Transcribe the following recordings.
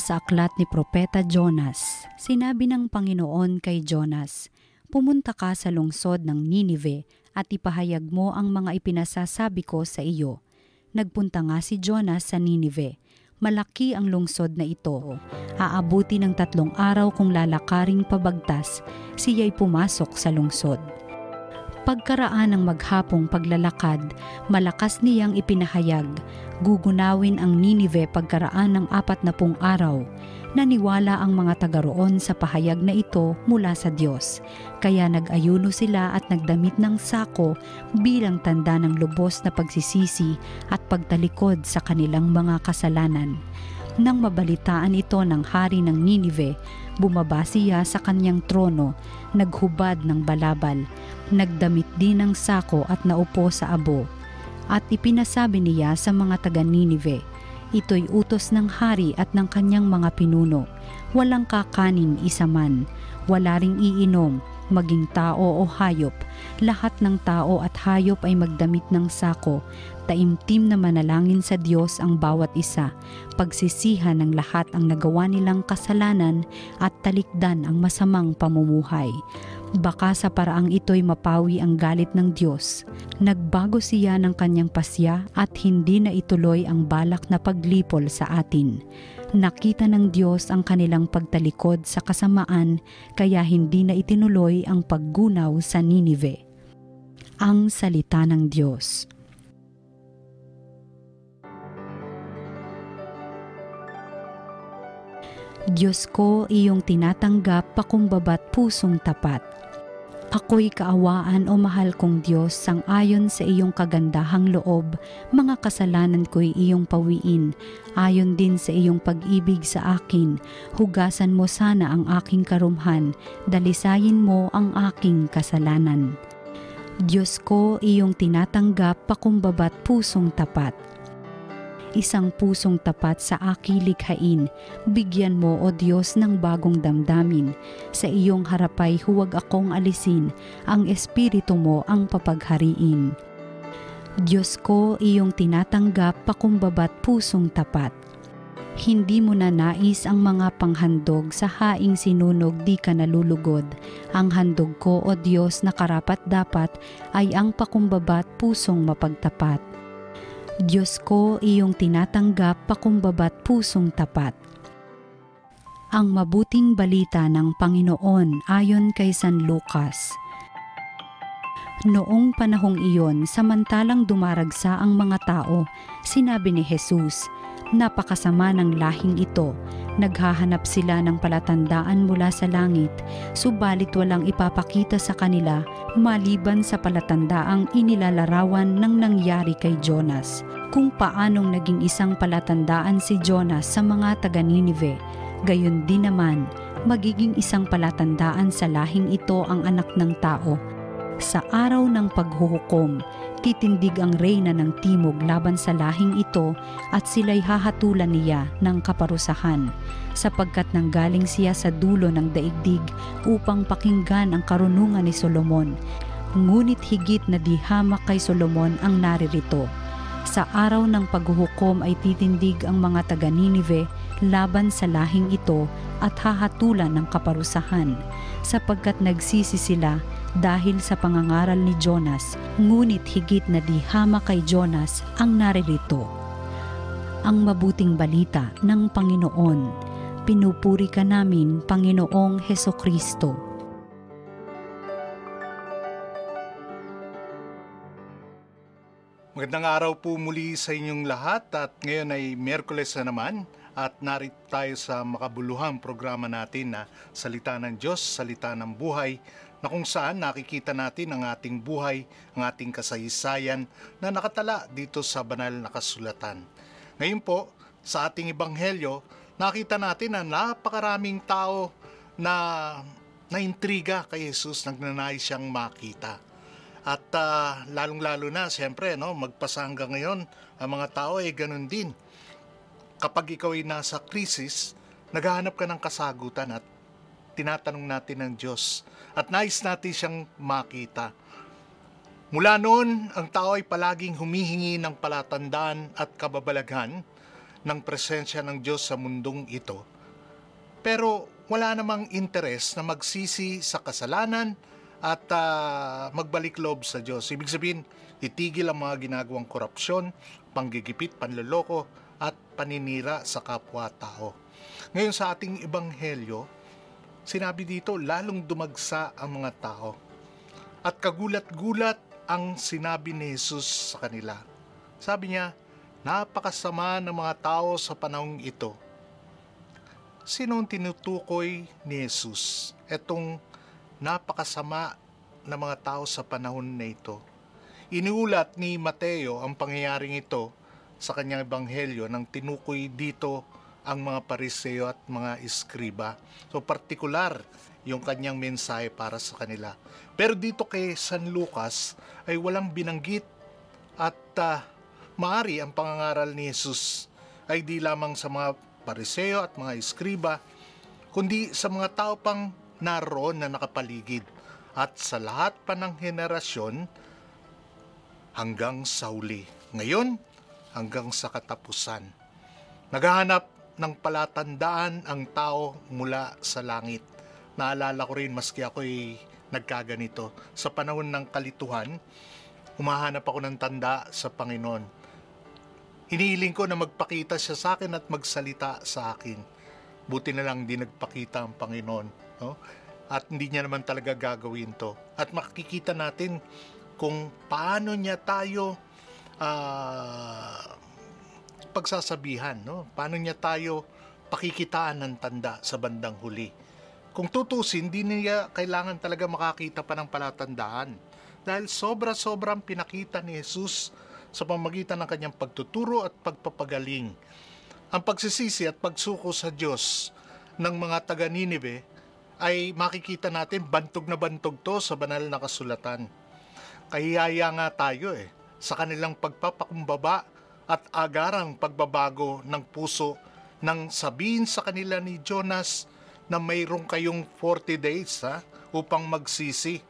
Sa aklat ni Propeta Jonas, sinabi ng Panginoon kay Jonas, Pumunta ka sa lungsod ng Ninive at ipahayag mo ang mga ipinasasabi ko sa iyo. Nagpunta nga si Jonas sa Ninive. Malaki ang lungsod na ito. Aabuti ng tatlong araw kung lalakaring pabagtas, siya'y pumasok sa lungsod. Pagkaraan ng maghapong paglalakad, malakas niyang ipinahayag, gugunawin ang Ninive pagkaraan ng apat na pung araw. Naniwala ang mga taga roon sa pahayag na ito mula sa Diyos. Kaya nag-ayuno sila at nagdamit ng sako bilang tanda ng lubos na pagsisisi at pagtalikod sa kanilang mga kasalanan. Nang mabalitaan ito ng hari ng Ninive, bumaba siya sa kanyang trono, naghubad ng balabal, nagdamit din ng sako at naupo sa abo. At ipinasabi niya sa mga taga Ninive, ito'y utos ng hari at ng kanyang mga pinuno. Walang kakanin isa man, wala ring iinom, maging tao o hayop. Lahat ng tao at hayop ay magdamit ng sako. Taimtim na manalangin sa Diyos ang bawat isa. Pagsisihan ng lahat ang nagawa nilang kasalanan at talikdan ang masamang pamumuhay. Baka sa paraang ito'y mapawi ang galit ng Diyos. Nagbago siya ng kanyang pasya at hindi na ituloy ang balak na paglipol sa atin. Nakita ng Diyos ang kanilang pagtalikod sa kasamaan kaya hindi na itinuloy ang paggunaw sa Ninive. Ang Salita ng Diyos Diyos ko, iyong tinatanggap pakumbabat pusong tapat. Ako'y kaawaan o mahal kong Diyos sang ayon sa iyong kagandahang loob, mga kasalanan ko'y iyong pawiin, ayon din sa iyong pag-ibig sa akin. Hugasan mo sana ang aking karumhan, dalisayin mo ang aking kasalanan. Diyos ko, iyong tinatanggap pakumbabat pusong tapat isang pusong tapat sa akilikhain. Bigyan mo, O Diyos, ng bagong damdamin. Sa iyong harapay huwag akong alisin, ang Espiritu mo ang papaghariin. Diyos ko, iyong tinatanggap pakumbabat pusong tapat. Hindi mo na nais ang mga panghandog sa haing sinunog di ka nalulugod. Ang handog ko o Diyos na karapat dapat ay ang pakumbabat pusong mapagtapat. Diyos ko, iyong tinatanggap pakumbabat pusong tapat. Ang mabuting balita ng Panginoon ayon kay San Lucas. Noong panahong iyon, samantalang dumaragsa ang mga tao, sinabi ni Jesus, Napakasama ng lahing ito. Naghahanap sila ng palatandaan mula sa langit, subalit walang ipapakita sa kanila maliban sa palatandaang inilalarawan ng nangyari kay Jonas. Kung paanong naging isang palatandaan si Jonas sa mga taga Ninive, gayon din naman magiging isang palatandaan sa lahing ito ang anak ng tao. Sa araw ng paghuhukom, Titindig ang reyna ng timog laban sa lahing ito at sila'y hahatulan niya ng kaparusahan sapagkat nanggaling siya sa dulo ng daigdig upang pakinggan ang karunungan ni Solomon. Ngunit higit na di hamak kay Solomon ang naririto. Sa araw ng paghuhukom ay titindig ang mga taga Ninive laban sa lahing ito at hahatulan ng kaparusahan sapagkat nagsisi sila dahil sa pangangaral ni Jonas, ngunit higit na di hama kay Jonas ang naririto. Ang mabuting balita ng Panginoon, pinupuri ka namin, Panginoong Heso Kristo. Magandang araw po muli sa inyong lahat at ngayon ay Merkules na naman at narito tayo sa makabuluhang programa natin na Salita ng Diyos, Salita ng Buhay na kung saan nakikita natin ang ating buhay, ang ating kasaysayan na nakatala dito sa banal na kasulatan. Ngayon po, sa ating ebanghelyo, nakita natin na napakaraming tao na naintriga kay Jesus, nagnanais siyang makita. At uh, lalong-lalo na, siyempre, no, magpasa hanggang ngayon, ang mga tao ay ganun din. Kapag ikaw ay nasa krisis, naghahanap ka ng kasagutan at tinatanong natin ng Diyos at nais natin siyang makita. Mula noon, ang tao ay palaging humihingi ng palatandaan at kababalaghan ng presensya ng Diyos sa mundong ito. Pero wala namang interes na magsisi sa kasalanan at uh, magbalik loob sa Diyos. Ibig sabihin, itigil ang mga ginagawang korupsyon, panggigipit, panloloko, paninira sa kapwa-tao. Ngayon sa ating ebanghelyo, sinabi dito, lalong dumagsa ang mga tao. At kagulat-gulat ang sinabi ni Jesus sa kanila. Sabi niya, napakasama ng mga tao sa panahong ito. Sino ang tinutukoy ni Jesus? Etong napakasama ng mga tao sa panahon na ito. Iniulat ni Mateo ang pangyayaring ito sa kanyang ebanghelyo nang tinukoy dito ang mga pariseo at mga iskriba. So partikular yung kanyang mensahe para sa kanila. Pero dito kay San Lucas ay walang binanggit at uh, maari ang pangangaral ni Jesus ay di lamang sa mga pariseo at mga iskriba, kundi sa mga tao pang naroon na nakapaligid at sa lahat pa ng henerasyon hanggang sa huli. Ngayon, hanggang sa katapusan. Naghahanap ng palatandaan ang tao mula sa langit. Naalala ko rin maski ako'y nagkaganito. Sa panahon ng kalituhan, humahanap ako ng tanda sa Panginoon. Hinihiling ko na magpakita siya sa akin at magsalita sa akin. Buti na lang di nagpakita ang Panginoon. No? At hindi niya naman talaga gagawin to. At makikita natin kung paano niya tayo uh, pagsasabihan, no? Paano niya tayo pakikitaan ng tanda sa bandang huli. Kung tutusin, hindi niya kailangan talaga makakita pa ng palatandaan dahil sobra-sobrang pinakita ni Jesus sa pamagitan ng kanyang pagtuturo at pagpapagaling. Ang pagsisisi at pagsuko sa Diyos ng mga taga Ninive ay makikita natin bantog na bantog to sa banal na kasulatan kahiyaya nga tayo eh sa kanilang pagpapakumbaba at agarang pagbabago ng puso nang sabihin sa kanila ni Jonas na mayroong kayong 40 days ha, upang magsisi.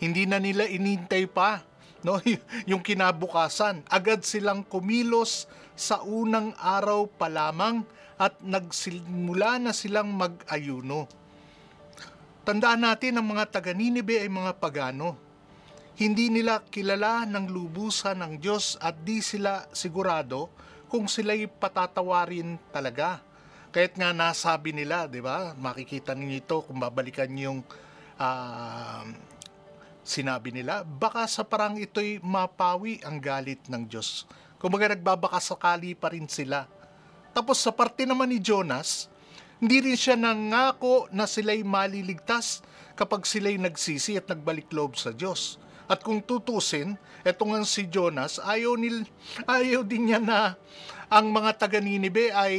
Hindi na nila inintay pa no yung kinabukasan. Agad silang kumilos sa unang araw pa lamang at nagsimula na silang mag-ayuno. Tandaan natin ang mga taga Ninibe ay mga pagano hindi nila kilala ng lubusan ng Diyos at di sila sigurado kung sila'y patatawarin talaga. Kahit nga nasabi nila, di ba? Makikita ninyo ito kung babalikan yung uh, sinabi nila, baka sa parang ito'y mapawi ang galit ng Diyos. Kumbaga nagbabaka sakali pa rin sila. Tapos sa parte naman ni Jonas, hindi rin siya nangako na sila'y maliligtas kapag sila'y nagsisi at nagbalik loob sa Diyos. At kung tutusin, eto nga si Jonas, ayaw, nil, ayaw din niya na ang mga taga Ninibe ay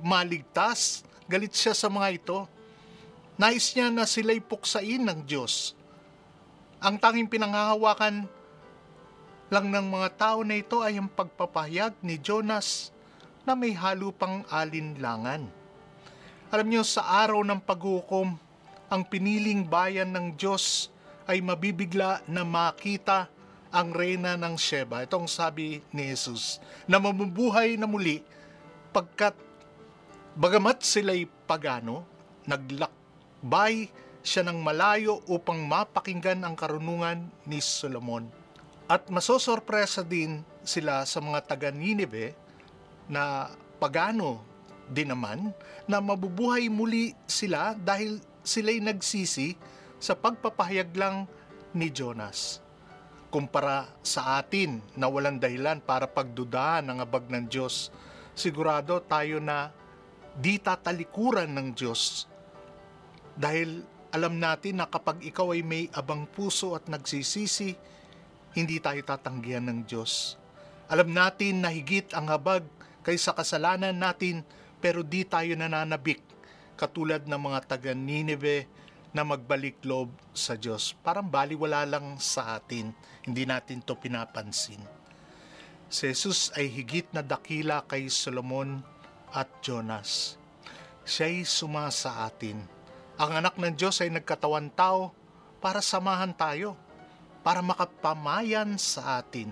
maligtas. Galit siya sa mga ito. Nais niya na sila'y puksain ng Diyos. Ang tanging pinanghahawakan lang ng mga tao na ito ay ang pagpapahayag ni Jonas na may halo pang alinlangan. Alam niyo, sa araw ng paghukom, ang piniling bayan ng Diyos ay mabibigla na makita ang reyna ng Sheba. Itong sabi ni Jesus, na mamubuhay na muli pagkat bagamat sila'y pagano, naglakbay siya ng malayo upang mapakinggan ang karunungan ni Solomon. At masosorpresa din sila sa mga taga Nineveh na pagano din naman na mabubuhay muli sila dahil sila'y nagsisi sa pagpapahayag lang ni Jonas. Kumpara sa atin na walang dahilan para pagdudahan ang abag ng Diyos, sigurado tayo na di tatalikuran ng Diyos. Dahil alam natin na kapag ikaw ay may abang puso at nagsisisi, hindi tayo tatanggihan ng Diyos. Alam natin na higit ang habag kaysa kasalanan natin pero di tayo nananabik katulad ng mga taga Nineveh na magbalik loob sa Diyos. Parang baliwala lang sa atin, hindi natin to pinapansin. Si Jesus ay higit na dakila kay Solomon at Jonas. Siya'y suma sa atin. Ang anak ng Diyos ay nagkatawan tao para samahan tayo, para makapamayan sa atin.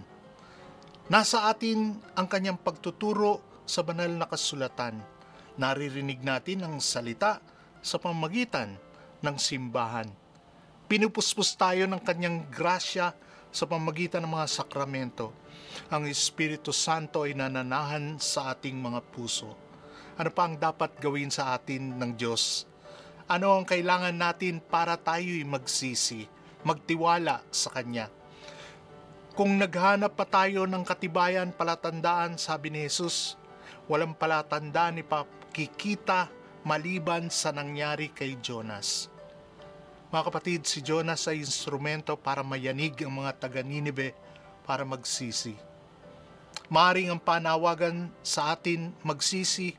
Nasa atin ang kanyang pagtuturo sa banal na kasulatan. Naririnig natin ang salita sa pamagitan ng simbahan. Pinupuspos tayo ng kanyang grasya sa pamagitan ng mga sakramento. Ang Espiritu Santo ay nananahan sa ating mga puso. Ano pa ang dapat gawin sa atin ng Diyos? Ano ang kailangan natin para tayo'y magsisi, magtiwala sa Kanya? Kung naghanap pa tayo ng katibayan, palatandaan, sabi ni Jesus, walang palatandaan ni pakikita maliban sa nangyari kay Jonas. Mga kapatid, si Jonas ay instrumento para mayanig ang mga taga Ninive para magsisi. Maaring ang panawagan sa atin magsisi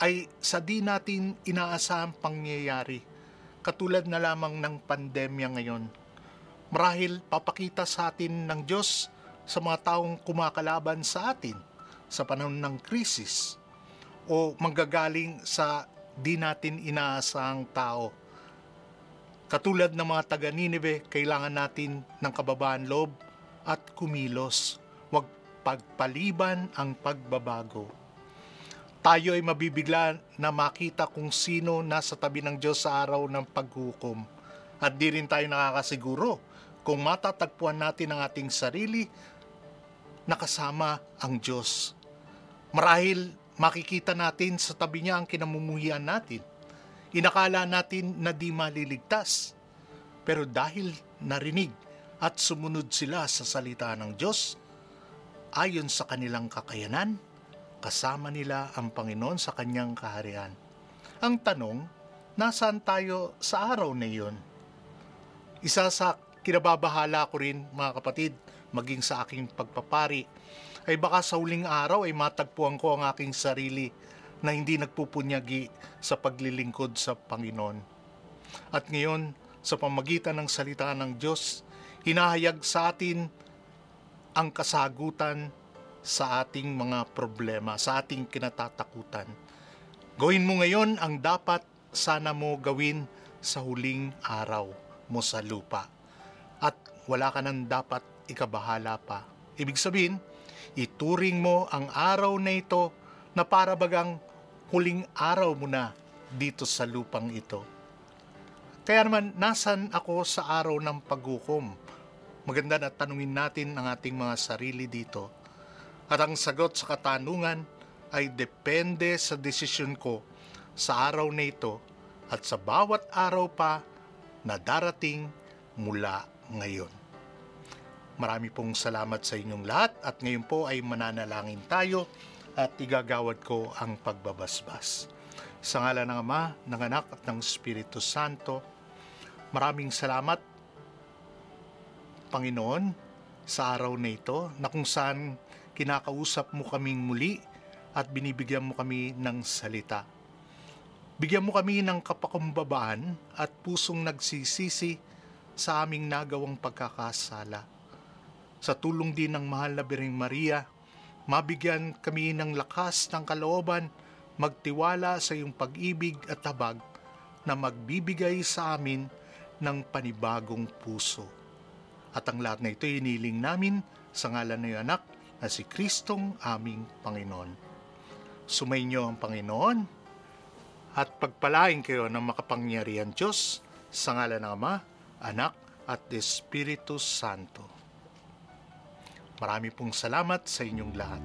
ay sa di natin inaasahang pangyayari, katulad na lamang ng pandemya ngayon. Marahil papakita sa atin ng Diyos sa mga taong kumakalaban sa atin sa panahon ng krisis o manggagaling sa di natin inaasahang tao. Katulad ng mga taga Ninive, kailangan natin ng kababaan loob at kumilos. Huwag pagpaliban ang pagbabago. Tayo ay mabibigla na makita kung sino nasa tabi ng Diyos sa araw ng paghukom. At di rin tayo nakakasiguro kung matatagpuan natin ang ating sarili nakasama ang Diyos. Marahil makikita natin sa tabi niya ang kinamumuhian natin. Inakala natin na di maliligtas. Pero dahil narinig at sumunod sila sa salita ng Diyos, ayon sa kanilang kakayanan, kasama nila ang Panginoon sa kanyang kaharian. Ang tanong, nasaan tayo sa araw na iyon? Isa sa kinababahala ko rin mga kapatid, maging sa aking pagpapari, ay baka sa huling araw ay matagpuan ko ang aking sarili na hindi nagpupunyagi sa paglilingkod sa Panginoon. At ngayon, sa pamagitan ng salita ng Diyos, hinahayag sa atin ang kasagutan sa ating mga problema, sa ating kinatatakutan. Gawin mo ngayon ang dapat sana mo gawin sa huling araw mo sa lupa. At wala ka nang dapat ikabahala pa. Ibig sabihin, ituring mo ang araw na ito na para bagang huling araw mo na dito sa lupang ito. Kaya naman, nasan ako sa araw ng paghukom? Maganda na tanungin natin ang ating mga sarili dito. At ang sagot sa katanungan ay depende sa desisyon ko sa araw na ito at sa bawat araw pa na darating mula ngayon. Marami pong salamat sa inyong lahat at ngayon po ay mananalangin tayo at igagawad ko ang pagbabasbas. Sa ngala ng Ama, ng Anak at ng Espiritu Santo, maraming salamat, Panginoon, sa araw na ito na kung saan kinakausap mo kaming muli at binibigyan mo kami ng salita. Bigyan mo kami ng kapakumbabaan at pusong nagsisisi sa aming nagawang pagkakasala. Sa tulong din ng mahal na Biring Maria, mabigyan kami ng lakas ng kalooban, magtiwala sa iyong pag-ibig at tabag na magbibigay sa amin ng panibagong puso. At ang lahat na ito iniling namin sa ngalan ng anak na si Kristong aming Panginoon. Sumainyo ang Panginoon at pagpalain kayo ng makapangyarihan Diyos sa ngalan ng Ama, Anak at Espiritu Santo. Marami pong salamat sa inyong lahat.